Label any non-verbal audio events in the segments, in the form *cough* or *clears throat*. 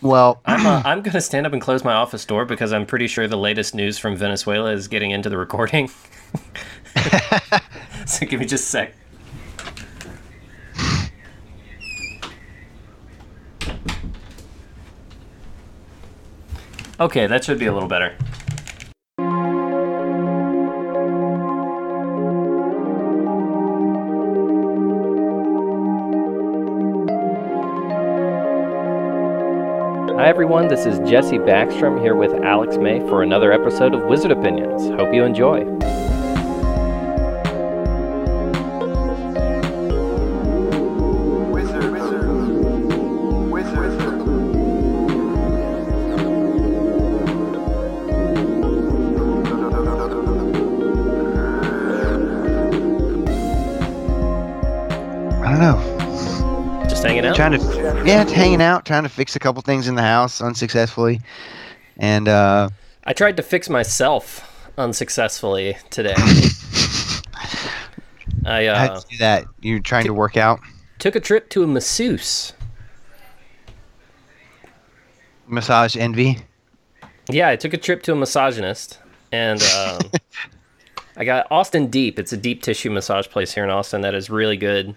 Well, *clears throat* I'm, uh, *clears throat* I'm going to stand up and close my office door because I'm pretty sure the latest news from Venezuela is getting into the recording. *laughs* so give me just a sec. Okay, that should be a little better. Everyone, this is Jesse Backstrom here with Alex May for another episode of Wizard Opinions. Hope you enjoy. Yeah, hanging out, trying to fix a couple things in the house unsuccessfully, and uh, I tried to fix myself unsuccessfully today. *laughs* I uh, do that? You're trying to work out took a trip to a masseuse. massage envy. Yeah, I took a trip to a misogynist, and um, *laughs* I got Austin Deep. It's a deep tissue massage place here in Austin that is really good.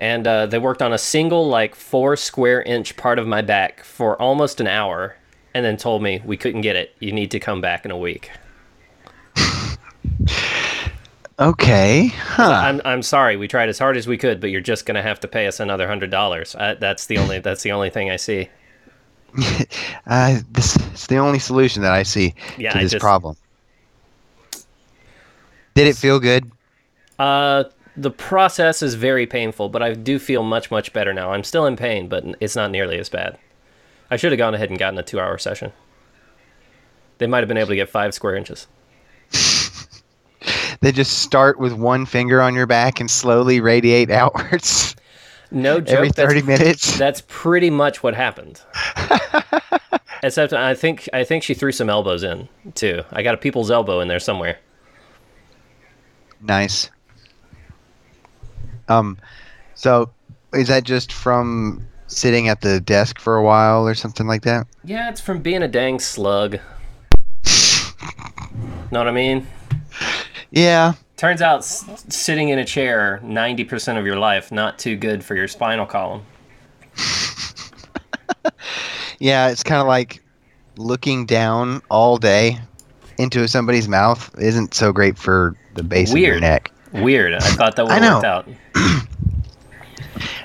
And uh, they worked on a single, like four square inch part of my back for almost an hour, and then told me we couldn't get it. You need to come back in a week. *laughs* Okay, huh? I'm I'm sorry. We tried as hard as we could, but you're just gonna have to pay us another hundred dollars. That's the only that's the only thing I see. *laughs* Uh, this is the only solution that I see Yeah, to I this just- problem. Did it feel good? Uh, the process is very painful, but I do feel much much better now. I'm still in pain, but it's not nearly as bad. I should have gone ahead and gotten a two hour session. They might have been able to get five square inches. *laughs* They just start with one finger on your back and slowly radiate *laughs* outwards No joke. every that's- 30 minutes. *laughs* That's pretty much what happened. Except I think I think she threw some elbows in too. I got a people's elbow in there somewhere. Nice. Um, so is that just from sitting at the desk for a while or something like that? Yeah, it's from being a dang slug. *laughs* know what I mean? Yeah. Turns out s- sitting in a chair 90% of your life not too good for your spinal column. *laughs* Yeah, it's kind of like looking down all day into somebody's mouth isn't so great for the base of your neck. Weird. I thought that would worked out. *clears throat*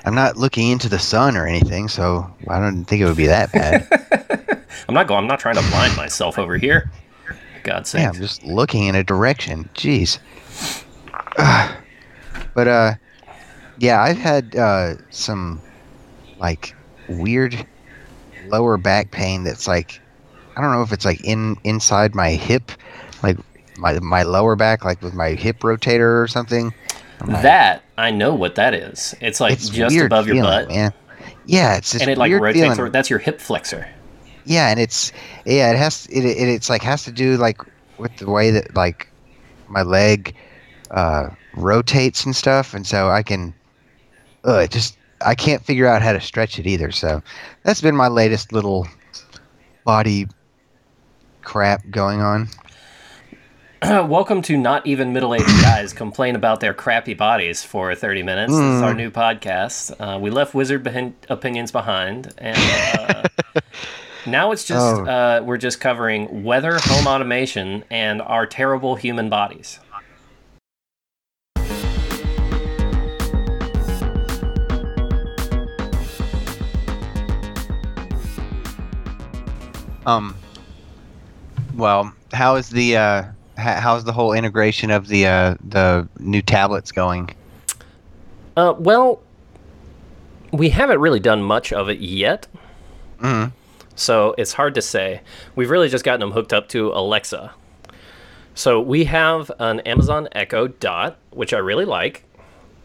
I'm not looking into the sun or anything, so I don't think it would be that bad. *laughs* I'm not going I'm not trying to blind myself over here. God's sake. yeah, I'm just looking in a direction. Jeez. Ugh. *sighs* but uh, yeah, I've had uh some like weird lower back pain that's like I don't know if it's like in inside my hip, like my my lower back, like with my hip rotator or something. Like, That I know what that is. It's like it's just above your butt. man. Yeah, it's just And it like weird rotates feeling. over- that's your hip flexor. Yeah, and it's yeah, it has it, it it's like has to do like with the way that like my leg uh rotates and stuff, and so I can uh it just I can't figure out how to stretch it either. So that's been my latest little body crap going on. *clears throat* Welcome to not even middle-aged guys complain about their crappy bodies for 30 minutes. This is our Mm. new podcast. Uh, we left wizard opinions behind, and uh, *laughs* now it's just Oh. uh, we're just covering weather, home automation, and our terrible human bodies. Um well, how is the uh how's the whole integration of the uh the new tablets going? Uh, well, we haven't really done much of it yet, Mhm. so it's hard to say. We've really just gotten them hooked up to Alexa. So we have an Amazon Echo Dot, which I really like,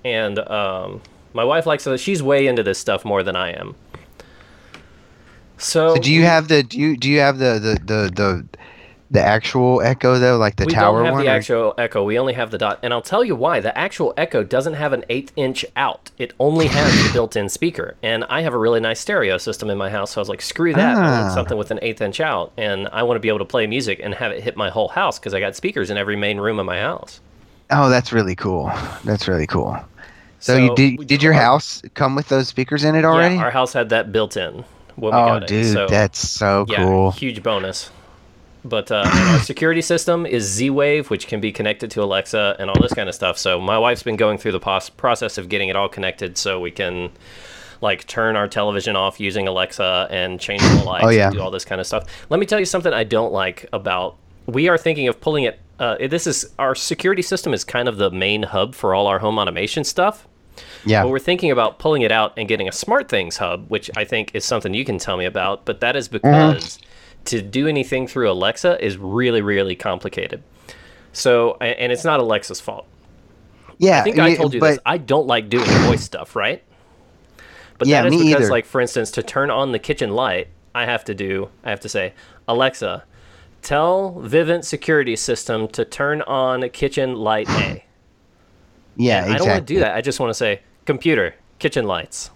and um, my wife likes it. She's way into this stuff more than I am. So, So do you have the do you do you have the the the the, the actual Echo though, like the we tower don't have one? the or- actual Echo. We only have the dot, and I'll tell you why. The actual Echo doesn't have an eighth inch out. It only has the built-in speaker, and I have a really nice stereo system in my house. So I was like, screw that. I Ah. want something with an eighth inch out, and I want to be able to play music and have it hit my whole house because I got speakers in every main room of my house. Oh, that's really cool. That's really cool. So, you did? Did your house come with those speakers in it already? Yeah, our house had that built in when we oh, got it. dude, so, that's so yeah, cool. huge bonus. But uh, our security system is Z-Wave, which can be connected to Alexa and all this kind of stuff. So my wife's been going through the pos- process of getting it all connected, so we can like turn our television off using Alexa and change the *clears throat* lights Oh, yeah. and do all this kind of stuff. Let me tell you something I don't like about. We are thinking of pulling it. Uh, this is our security system is kind of the main hub for all our home automation stuff. Yeah. But we're thinking about pulling it out and getting a SmartThings hub, which I think is something you can tell me about. But that is Mm-hmm. because to do anything through Alexa is really, really complicated. So, and it's not Alexa's fault. yeah. I think I told you but, this. I don't like doing voice stuff, right? But Yeah, that is me because, either. like, for instance, to turn on the kitchen light, I have to do, I have to say, Alexa, tell Vivint security system to turn on kitchen light A. *sighs* yeah, I don't want to do that. I just want to say, computer, kitchen lights.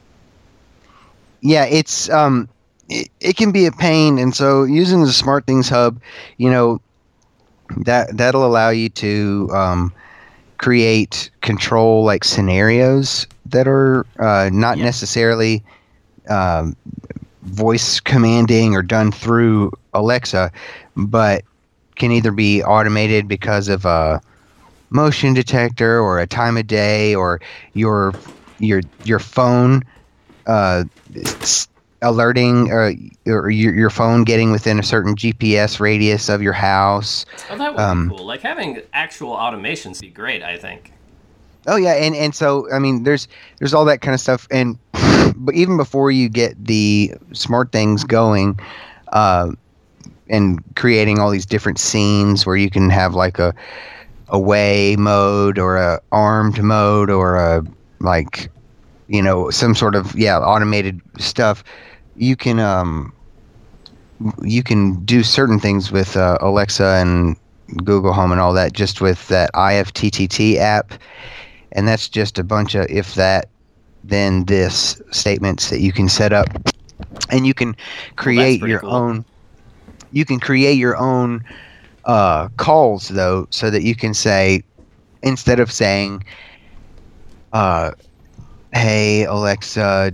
Yeah, it's um, it, it can be a pain, and so using the SmartThings Hub, you know, that that'll allow you to um, create control like scenarios that are uh, not Yeah. necessarily um, voice commanding or done through Alexa, but can either be automated because of a motion detector or a time of day or your your your phone uh, alerting uh, or your, your phone getting within a certain GPS radius of your house. Oh, that would Um, be cool. Like having actual automations would be great. I think. Oh yeah, and and so I mean, there's there's all that kind of stuff, and *laughs* but even before you get the smart things going, uh, and creating all these different scenes where you can have like a away mode or a armed mode or a like you know some sort of yeah automated stuff. You can um you can do certain things with uh, alexa and google home and all that just with that ifttt app. And that's just a bunch of if that then this statements that you can set up. And you can create pretty your cool. own you can create your own uh, calls though so that you can say instead of saying uh, hey alexa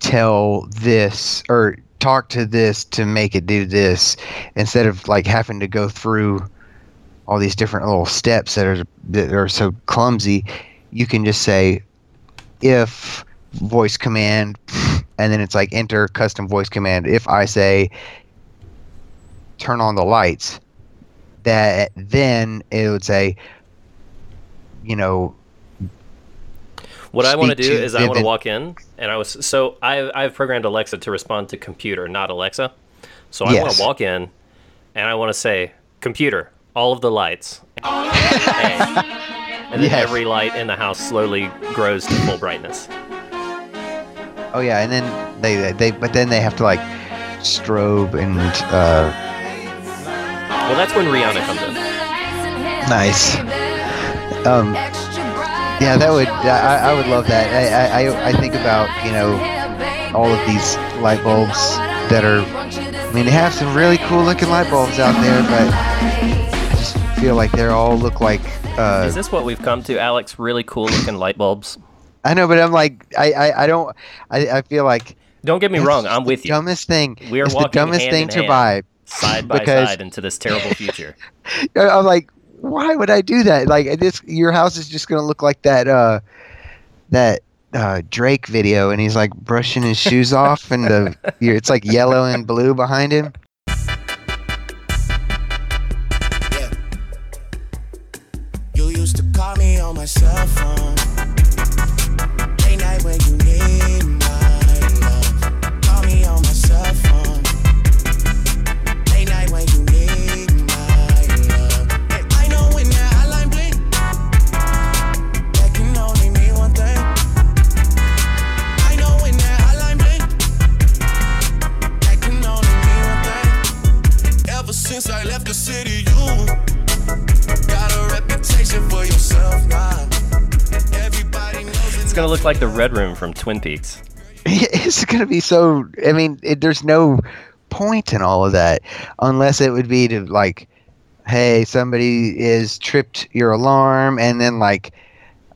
tell this or talk to this to make it do this instead of like having to go through all these different little steps that are that are so clumsy you can just say if voice command and then it's like enter custom voice command. If i say turn on the lights that then it would say you know What I want to do is I want to walk in, and I was so I I've programmed Alexa to respond to computer, not Alexa. So I want to walk in, and I want to say computer, all of the lights, *laughs* and then Yes. every light in the house slowly grows to full brightness. oh yeah and then they they but then they have to like strobe and uh Well, that's when Rihanna comes in. nice um yeah that would i, I would love that I, I I- think about you know all of these light bulbs that are i mean they have some really cool looking light bulbs out there but i just feel like they all look like uh Is this what we've come to, Alex? Really cool looking light bulbs. i know but i'm like i i, I don't I, I feel like Don't get me wrong, I'm the with you. dumbest thing We are it's the walking dumbest hand thing in to hand. buy Side by because- side into this terrible future. *laughs* I'm like, why would I do that? Like this, your house is just gonna look like that uh, that uh, Drake video, and he's like brushing his shoes *laughs* off, and the it's like yellow and blue behind him. Yeah. You used to call me on my cell phone. It's gonna look like the Red Room from Twin Peaks. *laughs* it's going to be so. I mean, it, there's no point in all of that unless it would be to like, hey, somebody is tripped your alarm, and then like,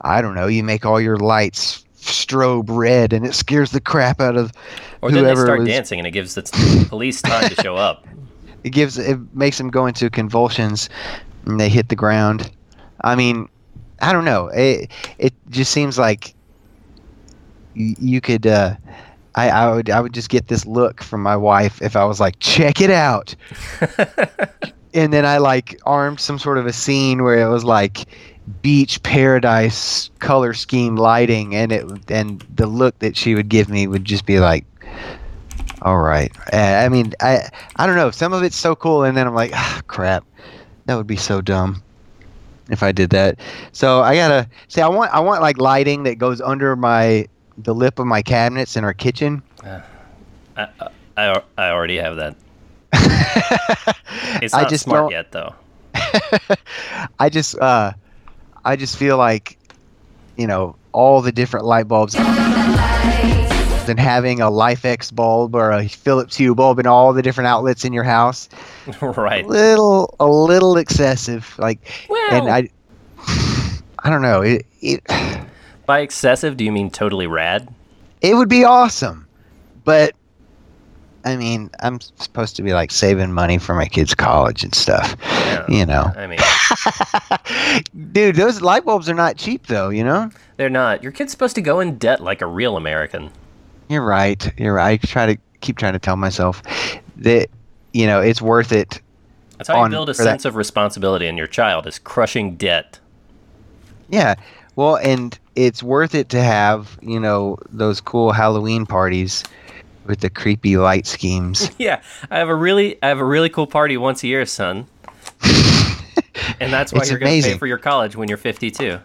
I don't know, you make all your lights strobe red, and it scares the crap out of Or then they start was- dancing and it gives the police time to show up. *laughs* it gives it makes them go into convulsions and they hit the ground i mean i don't know it it just seems like you could uh I, I would I would just get this look from my wife if I was like check it out, *laughs* and then I like armed some sort of a scene where it was like beach paradise color scheme lighting, and it and the look that she would give me would just be like, all right. Uh, I mean, I I don't know. Some of it's so cool, and then I'm like, ah, crap, that would be so dumb if I did that. So I gotta say, I want I want like lighting that goes under my the lip of my cabinets in our kitchen. I, I, I already have that. *laughs* It's I not just smart don't- yet, though. *laughs* I just uh, I just feel like, you know, all the different light bulbs. And having a LIFX bulb or a Philips Hue bulb in all the different outlets in your house, *laughs* right. little a little excessive. Like, and I, *sighs* I don't know. It it By excessive, do you mean totally rad? it would be awesome, but I mean, I'm supposed to be like saving money for my kids' college and stuff. Yeah. You know, I mean, *laughs* dude, those light bulbs are not cheap though. You know. they're not. Your kid's supposed to go in debt like a real American. You're right. You're right. I try to keep trying to tell myself that you know it's worth it. That's how you build a for that- sense of responsibility in your child is crushing debt. Yeah. Well, and it's worth it to have you know those cool Halloween parties with the creepy light schemes. *laughs* Yeah, I have a really, I have a really cool party once a year, son. *laughs* and that's why It's you're going to pay for your college when you're 52.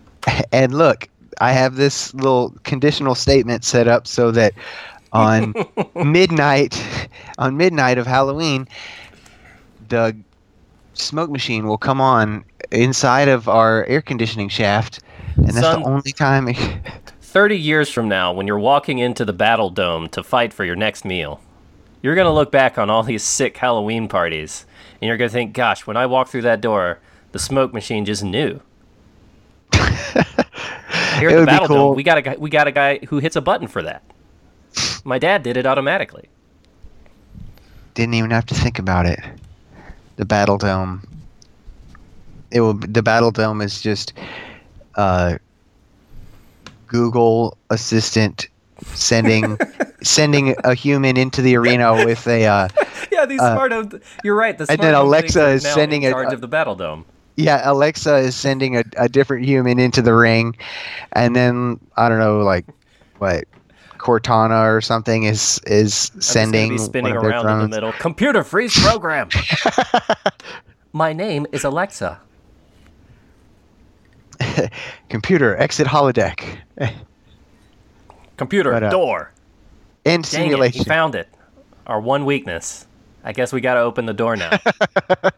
*laughs* and look, I have this little conditional statement set up so that on midnight, on midnight of Halloween, the smoke machine will come on inside of our air conditioning shaft, and that's Son. the only time. *laughs* 30 years from now, when you're walking into the Battle Dome to fight for your next meal, you're going to look back on all these sick Halloween parties, and you're going to think, gosh, when I walked through that door, the smoke machine just knew. *laughs* Here It at the would be Battle cool. Dome, we got, a guy, we got a guy who hits a button for that. My dad did it automatically. Didn't even have to think about it. The battle dome. It will. The battle dome is just uh, Google Assistant sending *laughs* sending a human into the arena with a uh, *laughs* Yeah, these Uh, smart home. You're right. The and then Alexa is sending in a- charge of the Battle Dome. yeah. Alexa is sending a, a different human into the ring, and then I don't know, like what Cortana or something is is sending spinning one of their around in the middle. Computer freeze program. *laughs* My name is Alexa. *laughs* Computer exit holodeck. Computer But, uh, door. End Dang it, simulation. we found it. Our one weakness. I guess we got to open the door now. *laughs*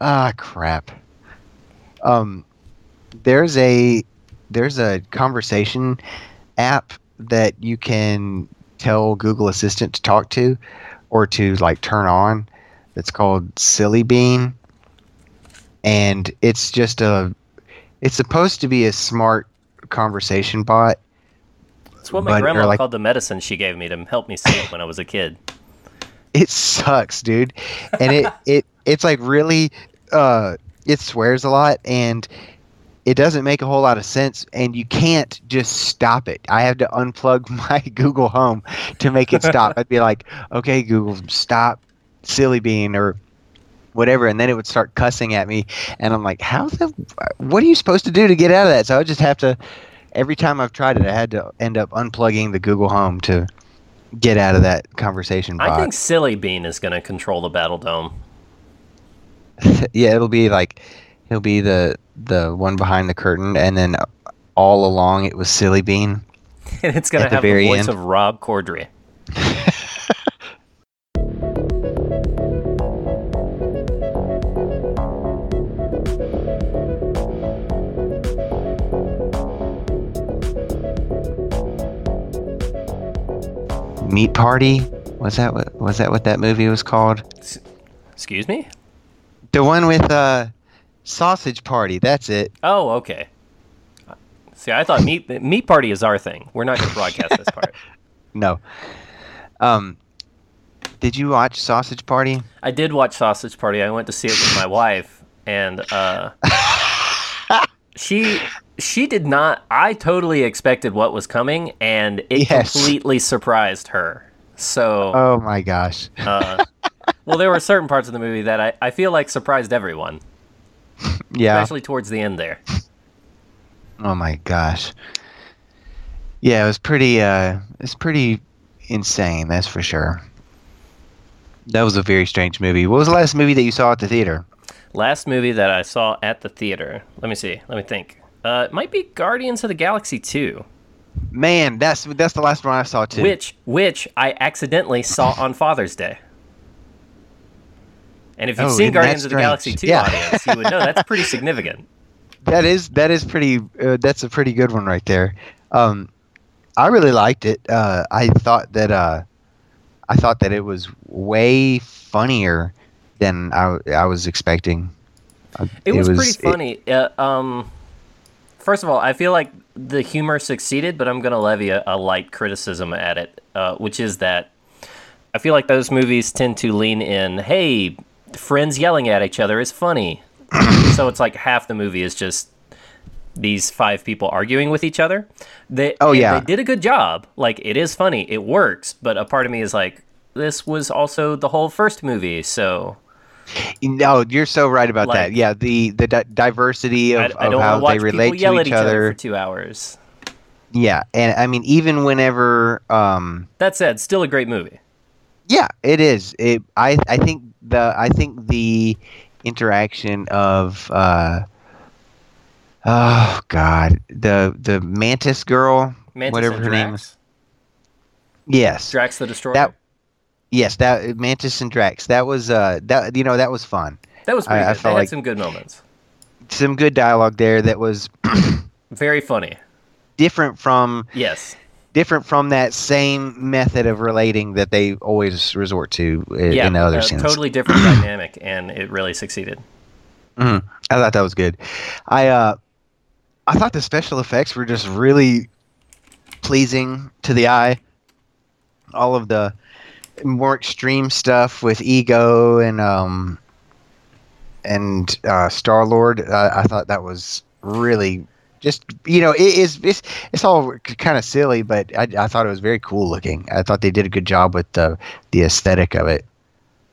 Ah, crap. Um, there's a there's a conversation app that you can tell Google Assistant to talk to, or to like turn on. That's called Silly Bean, and it's just a. It's supposed to be a smart conversation bot. It's what my But- grandma like- called the medicine she gave me to help me sleep when I was a kid. *laughs* it sucks, dude. And it *laughs* it it's like really uh it swears a lot and it doesn't make a whole lot of sense and you can't just stop it. I have to unplug *laughs* my Google Home to make it stop. I'd be like, "Okay, Google, stop silly bean or whatever." And then it would start cussing at me and I'm like, "How the what are you supposed to do to get out of that?" So I would just have to every time I've tried it, I had to end up unplugging the Google Home to get out of that conversation I think Silly Bean is going to control the Battle Dome. *laughs* yeah, it'll be like he'll be the the one behind the curtain, and then all along it was Silly Bean. *laughs* And it's going to have the very voice end. of Rob Corddry. *laughs* Meat Party. Was that what was that what that movie was called? Excuse me? The one with uh, Sausage Party. That's it. Oh, okay. See, I thought meat *laughs* meat party is our thing. We're not going to broadcast this part. *laughs* No. Um, did you watch Sausage Party? I did watch Sausage Party. I went to see it with my wife, and uh, *laughs* she she did not. I totally expected what was coming, and it Yes. completely surprised her. So, Oh my gosh. uh, well, there were certain parts of the movie that I, I feel like surprised everyone, *laughs* Yeah. especially towards the end there. Oh my gosh. Yeah, it was pretty uh it's pretty insane, that's for sure. That was a very strange movie. What was the last movie that you saw at the theater? Last movie that I saw at the theater. Let me see. Let me think. Uh, it might be Guardians of the Galaxy 2. Man, that's that's the last one I saw too. which which I accidentally saw on Father's Day. And if you've Oh, seen Guardians of the? Galaxy 2 Yeah. audience, you would know that's pretty *laughs* significant. That is that is pretty uh, that's a pretty good one right there. Um I really liked it. Uh I thought that uh I thought that it was way funnier than I I was expecting. Uh, It was, pretty it- funny. uh, um, first of all, I feel like the humor succeeded, but I'm going to levy a, a light criticism at it, uh, which is that I feel like those movies tend to lean in, hey, friends yelling at each other is funny. *coughs* so it's like half the movie is just these five people arguing with each other. They, Oh, yeah. They did a good job. Like, it is funny, it works, but a part of me is like, this was also the whole first movie, so No, you're so right about that. Yeah, the the di- diversity of, I of don't how they relate to each each other other. for two hours. Yeah, and I mean, even whenever, um, That said, still a great movie. yeah, it is. It, I, I think the, I think the interaction of, uh, oh God, the the mantis girl, Mantis whatever her Drax. name is. Yes, Drax the Destroyer. that, yes, that mantis and Drax. That was, uh, that you know, that was fun. That was pretty I- I felt had like- some good moments. Some good dialogue there. That was *clears throat* Very funny. different from Yes. different from that same method of relating that they always resort to i- Yeah. in other a scenes. totally different *clears throat* dynamic, and it really succeeded. Mhm. I thought that was good. I uh, I thought the special effects were just really pleasing to the eye. All of the more extreme stuff with ego and um and uh, Star Lord, I thought that was really just you know it is it's it's all kind of silly, but I, I thought it was very cool looking. I thought they did a good job with the the aesthetic of it.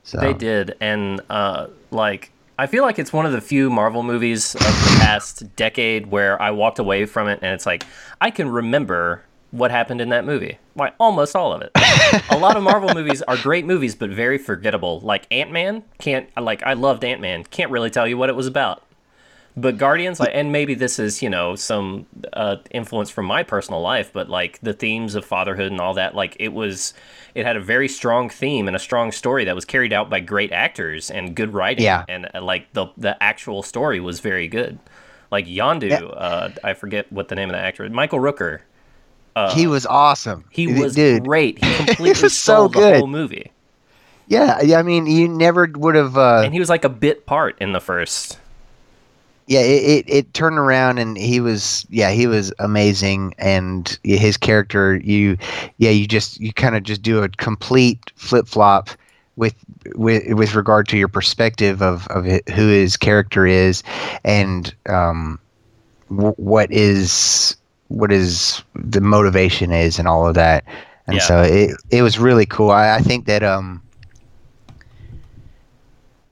So They did, and uh, like I feel like it's one of the few Marvel movies of the past decade where I walked away from it, and it's like I can remember what happened in that movie. Why, almost all of it. *laughs* a lot of Marvel movies are great movies, but very forgettable. Like Ant Man, can't like I loved Ant Man, can't really tell you what it was about. But Guardians, like, and maybe this is you know some uh, influence from my personal life, but like the themes of fatherhood and all that, like it was, it had a very strong theme and a strong story that was carried out by great actors and good writing. Yeah. and uh, like the the actual story was very good. Like Yondu, uh, I forget what the name of the actor, Michael Rooker. He was awesome. He was dude. great. He *laughs* completely was so stole the good. whole movie, Yeah, yeah, I mean, you never would have. Uh, and he was like a bit part in the first. yeah, it, it it turned around, and he was. Yeah, he was amazing, and his character. You, yeah, you just you kind of just do a complete flip flop with with with regard to your perspective of of who his character is, and um, w- what is what is the motivation is, and all of that. And Yeah. so it it was really cool. I, I think that um.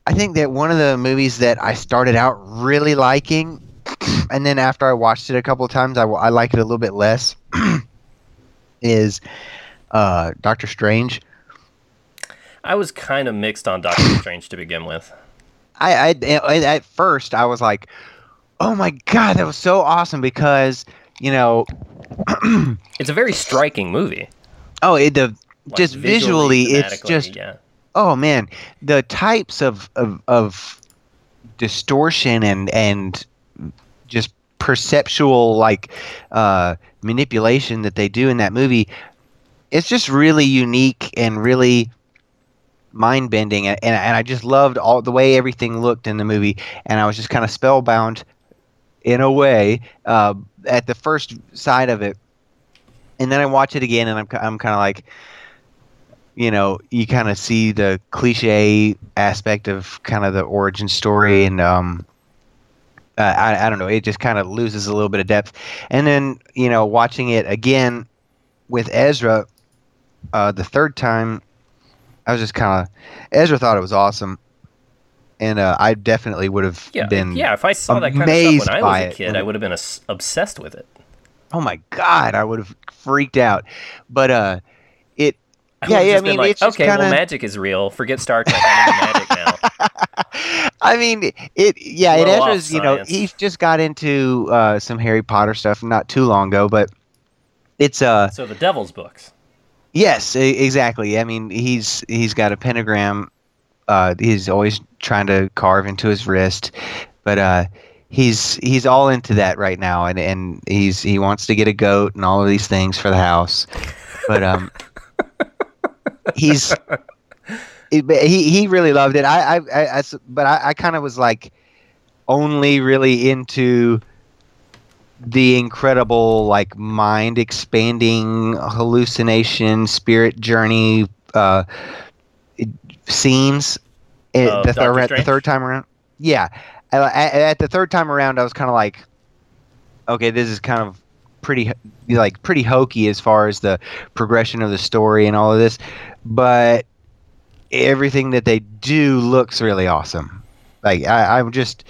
I think that one of the movies that I started out really liking, *clears throat* and then after I watched it a couple of times, I, I like it a little bit less, *clears throat* is uh, Doctor Strange. I was kind of mixed on Doctor *clears throat* Strange to begin with. I, I at first I was like, "Oh my god, that was so awesome!" Because you know, *clears throat* It's a very striking movie. oh, it, the Like, just visually, it's just yeah. oh man, the types of of, of distortion and and just perceptual like uh, manipulation that they do in that movie. it's just really unique and really mind bending, and and I just loved all the way everything looked in the movie, and I was just kind of spellbound in a way uh, at the first side of it, and then I watch it again, and I'm I'm kind of like. You know, you kind of see the cliche aspect of kind of the origin story, and um, uh, I, I don't know, it just kind of loses a little bit of depth. And then, you know, watching it again with Ezra uh, the third time, I was just kind of, Ezra thought it was awesome. And uh, I definitely would have Yeah, been, yeah. If I saw that kind of stuff when I was a it. kid, I would have been as- obsessed with it. oh my God, I would have freaked out. But uh, it, I yeah, yeah, I mean, like, it's okay, kind well, magic is real. Forget Star Trek. Magic now. *laughs* I mean, it, yeah, it off Ezra's, you know, he just got into uh, some Harry Potter stuff not too long ago, but it's, uh, So the Devil's books. Yes, exactly. I mean, he's he's got a pentagram. Uh, he's always trying to carve into his wrist, but uh, he's he's all into that right now, and and he's he wants to get a goat and all of these things for the house, but um, *laughs* he's he he really loved it. I I, I, I but I, I kind of was like only really into the incredible like mind expanding hallucination spirit journey uh scenes eh, Of the, third, the third time around yeah. At, at the third time around i was kind of like okay this is kind of pretty like pretty hokey as far as the progression of the story and all of this but everything that they do looks really awesome. Like I, i'm just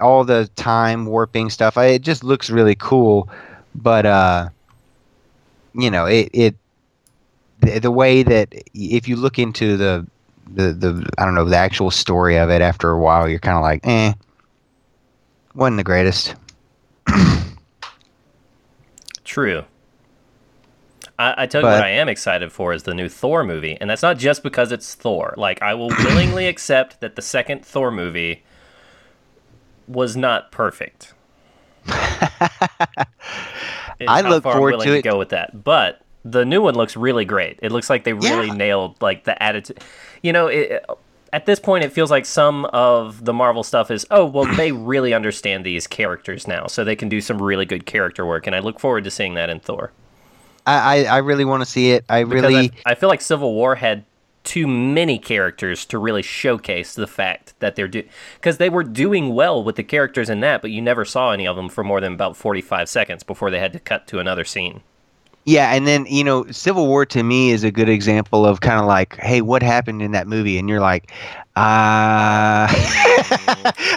all the time warping stuff I, it just looks really cool but uh you know it it the, the way that if you look into the the the i don't know the actual story of it after a while you're kind of like eh wasn't the greatest *coughs* True. I, I tell you what I am excited for is the new Thor movie, and that's not just because it's Thor. Like I will willingly *coughs* accept that the second Thor movie was not perfect. *laughs* I look forward to it. Go with that, but the new one looks really great. It looks like they really Yeah. nailed like the attitude. You know, it, at this point, it feels like some of the Marvel stuff is oh well, they *clears throat* really understand these characters now, so they can do some really good character work, and I look forward to seeing that in Thor. i i, I really want to see it i Because really I, I feel like Civil War had too many characters to really showcase the fact that they're do because they were doing well with the characters in that, but you never saw any of them for more than about forty five seconds before they had to cut to another scene. Yeah, and then you know, Civil War to me is a good example of kind of like, hey, what happened in that movie? And you're like, uh *laughs*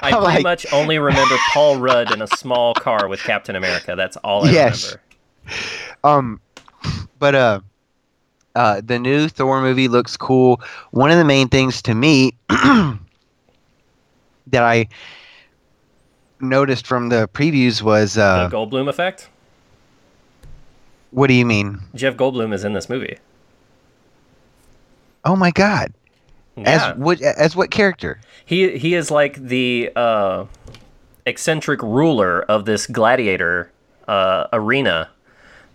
I pretty like, much only remember Paul Rudd in a small car with Captain America. That's all I Yes. remember. um, but uh, uh, the new Thor movie looks cool. One of the main things to me *clears throat* that I noticed from the previews was, uh, the Goldblum effect. What do you mean? Jeff Goldblum is in this movie. Oh my God! Yeah. As what? As what character? He he is like the uh, eccentric ruler of this gladiator uh, arena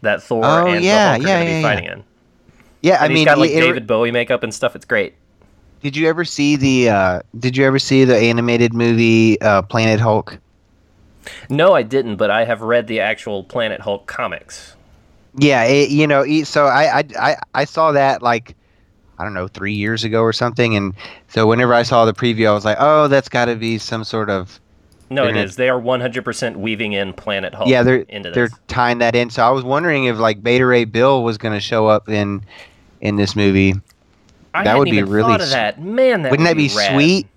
that Thor Oh, and yeah, the Hulk are yeah, going to yeah, be yeah. fighting in. Yeah, I And mean, he's got like it- David Bowie makeup and stuff. It's great. did you ever see the? Uh, did you ever see the animated movie uh, Planet Hulk? No, I didn't, but I have read the actual Planet Hulk comics. Yeah, it, you know, so I, I I saw that like I don't know three years ago or something, and so whenever I saw the preview, I was like, oh, that's got to be some sort of No, it is. They are 100% weaving in Planet Hulk yeah, they're they're tying that in. So I was wondering if like Beta Ray Bill was going to show up in in this movie. I that would be really thought of that. Man, that Wouldn't would that be rad. sweet?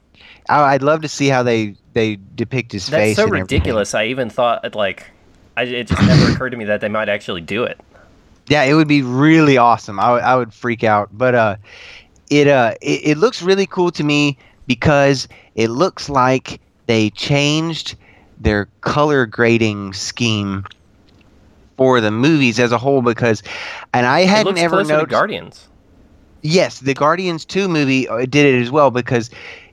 I, I'd love to see how they they depict his That's face. so and everything. ridiculous. I even thought like, I, it just never occurred to me that they might actually do it. Yeah, it would be really awesome. I would- I would freak out. But uh, it uh, it, it looks really cool to me because it looks like they changed their color grading scheme for the movies as a whole. Because, and I hadn't ever noticed. Guardians. Yes, the Guardians 2 movie uh, did it as well because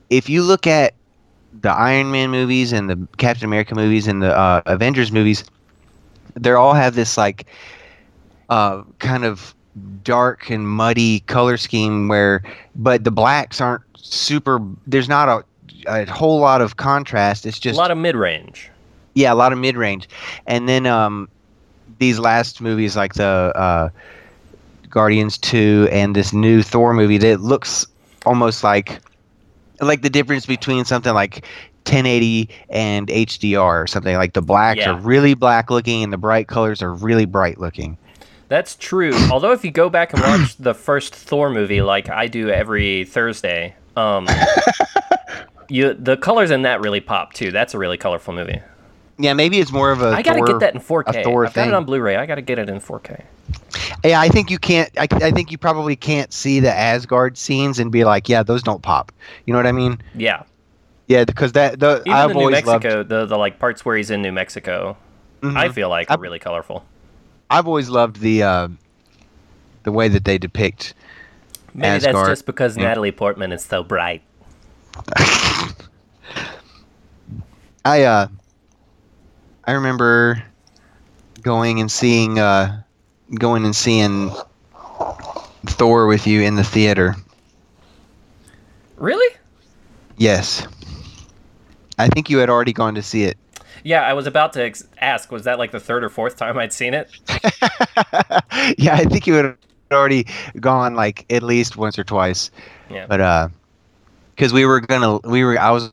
if you look at the Iron Man movies and the Captain America movies and the uh, Avengers movies, they all have this like uh, kind of dark and muddy color scheme where but the blacks aren't super there's not a a whole lot of contrast it's just A lot of mid range. yeah a lot of mid-range and then um these last movies like the uh guardians 2 and this new thor movie that looks almost like like the difference between something like 1080 and hdr or something like the blacks Yeah. are really black looking and the bright colors are really bright looking That's true. *coughs* Although if you go back and watch the first Thor movie, like I do every Thursday, um, *laughs* you the colors in that really pop too. That's a really colorful movie. yeah maybe it's more of a I gotta Thor- get that in 4K. a Thor I've got it on Blu-ray. I gotta get it in 4K. Yeah, I think you can't. I, I think you probably can't see the Asgard scenes and be like, yeah, those don't pop. You know what I mean? Yeah, Yeah, because that the even I've the New always loved. Mexico, the the like parts where he's in New Mexico, Mhm. I feel like I- are really colorful. I've always loved the uh, the way that they depict. Maybe that's just because Yeah. Natalie Portman is so bright. *laughs* I uh, I remember going and seeing uh, going and seeing Thor with you in the theater. Really? Yes, I think you had already gone to see it. Yeah, I was about to ex- ask. Was that like the third or fourth time I'd seen it? *laughs* yeah, I think you had already gone like at least once or twice. Yeah. But uh, because we were gonna, we were, I was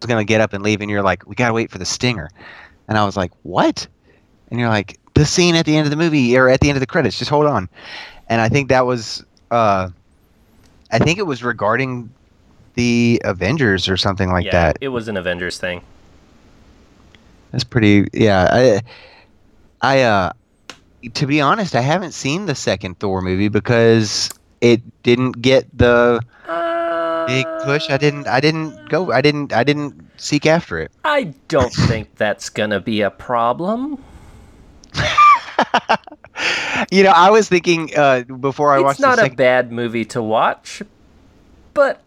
gonna get up and leave, and you're like, we gotta wait for the stinger, and I was like, what? And you're like, the scene at the end of the movie or at the end of the credits. Just hold on. And I think that was, uh, I think it was regarding the Avengers or something like yeah, that. it was an Avengers thing. That's pretty. Yeah, I, I, uh, to be honest, I haven't seen the second Thor movie because it didn't get the big push. I didn't. I didn't go. I didn't. I didn't seek after it. I don't *laughs* think that's gonna be a problem. *laughs* You know, I was thinking uh, before I it's watched It's not a second. bad movie to watch, but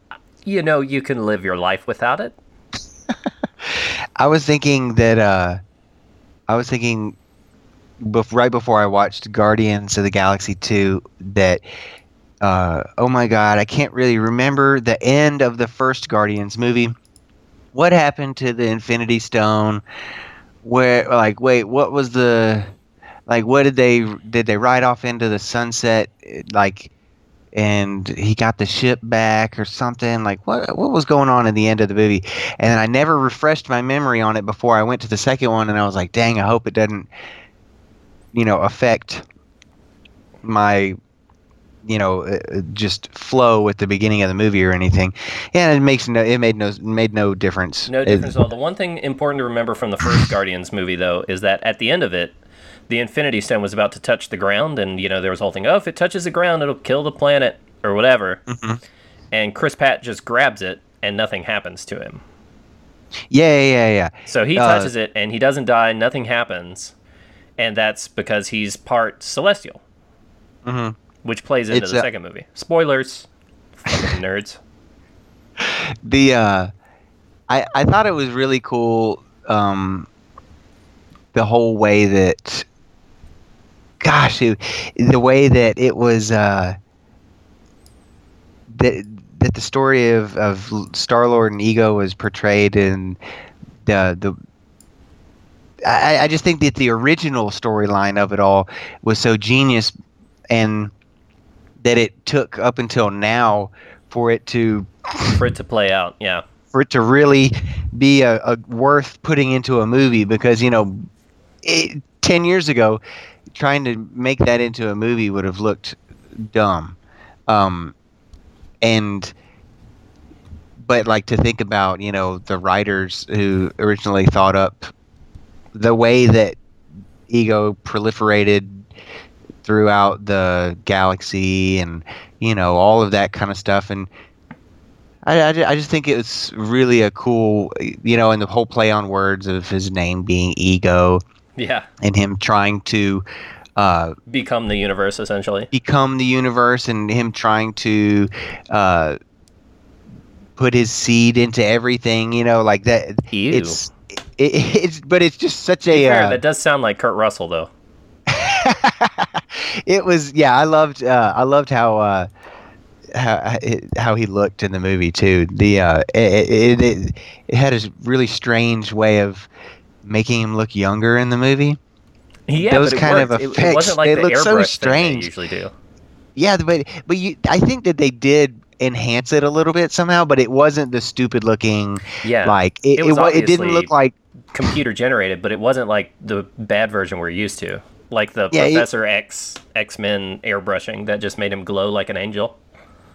you know you can live your life without it. *laughs* I was thinking that. Uh, I was thinking, bef- right before I watched Guardians of the Galaxy two, that. Uh, oh my God! I can't really remember the end of the first Guardians movie. What happened to the Infinity Stone? Where, like, wait, what was the, like, what did they did they ride off into the sunset? Like, and he got the ship back or something. Like, what what was going on in the end of the movie? And I never refreshed my memory on it before I went to the second one, and I was like, dang, I hope it doesn't, you know, affect my, you know, uh, just flow at the beginning of the movie or anything. And it makes no, it made no made no difference. No It- difference at all. The one thing important to remember from the first Guardians movie, though, is that at the end of it, the Infinity Stone was about to touch the ground, and you know there was a whole thing. Oh, if it touches the ground, it'll kill the planet or whatever. And Chris Pratt just grabs it, and nothing happens to him. yeah, yeah, yeah, yeah. So he Uh, touches it, and he doesn't die. Nothing happens, and that's because he's part Celestial, Mhm. which plays into It's, the uh, second movie. Spoilers, fucking *laughs* nerds. the uh I I thought it was really cool um the whole way that gosh it, the way that it was uh that that the story of of Star Lord and Ego was portrayed in the the I, I just think that the original storyline of it all was so genius and that it took up until now for it to For it to play out, yeah. for it to really be a, a worth putting into a movie because you know it, 10 years ago trying to make that into a movie would have looked dumb. Um, and but like to think about you know the writers who originally thought up the way that ego proliferated throughout the galaxy and you know all of that kind of stuff. And I, I, I just think it's really a cool, you know, and the whole play on words of his name being ego Yeah. and him trying to uh, Become the universe, essentially. become the universe and him trying to uh, put his seed into everything, you know, like that. Ew. It's it, it's but it's just such a fair, uh, that does sound like Kurt Russell, though. *laughs* it was yeah. I loved uh, I loved how uh, how how he looked in the movie too. The uh, it, it, it it had a really strange way of making him look younger in the movie. Yeah, Those kind of worked. It- It, effects, like they the look so airbrush thing they strange. usually do. Yeah, but but you I think that they did enhance it a little bit somehow, but it wasn't the stupid looking Yeah, like it. It It, it didn't look like computer generated, but it wasn't like the bad version we're used to, like the Yeah, Professor X X Men airbrushing that just made him glow like an angel.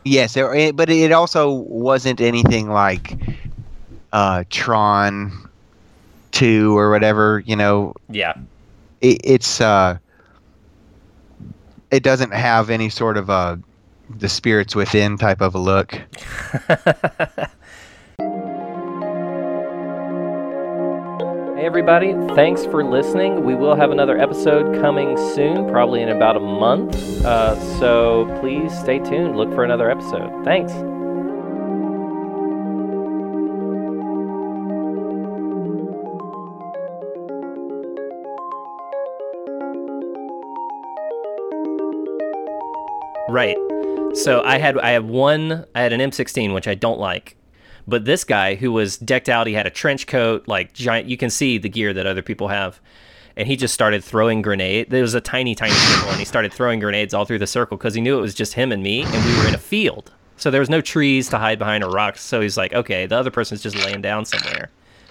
Yes, there, but it also wasn't anything like uh, Tron two or whatever. You know, Yeah, it, it's uh, it doesn't have any sort of a the spirits within type of a look. *laughs* Hey everybody, thanks for listening. We will have another episode coming soon, probably in about a month. Uh, so please stay tuned. Look for another episode. Thanks. Right. So I had I had one I had an M16 which I don't like. But this guy who was decked out, he had a trench coat, like giant you can see the gear that other people have. And he just started throwing grenade. There was a tiny, tiny circle, and he started throwing grenades all through the circle because he knew it was just him and me, and we were in a field. So there was no trees to hide behind or rocks. So he's like, okay, the other person's just laying down somewhere. *laughs*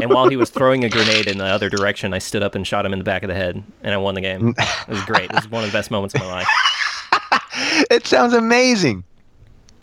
and while he was throwing a grenade in the other direction, I stood up and shot him in the back of the head, and I won the game. It was great. It was one of the best moments of my life. It sounds amazing.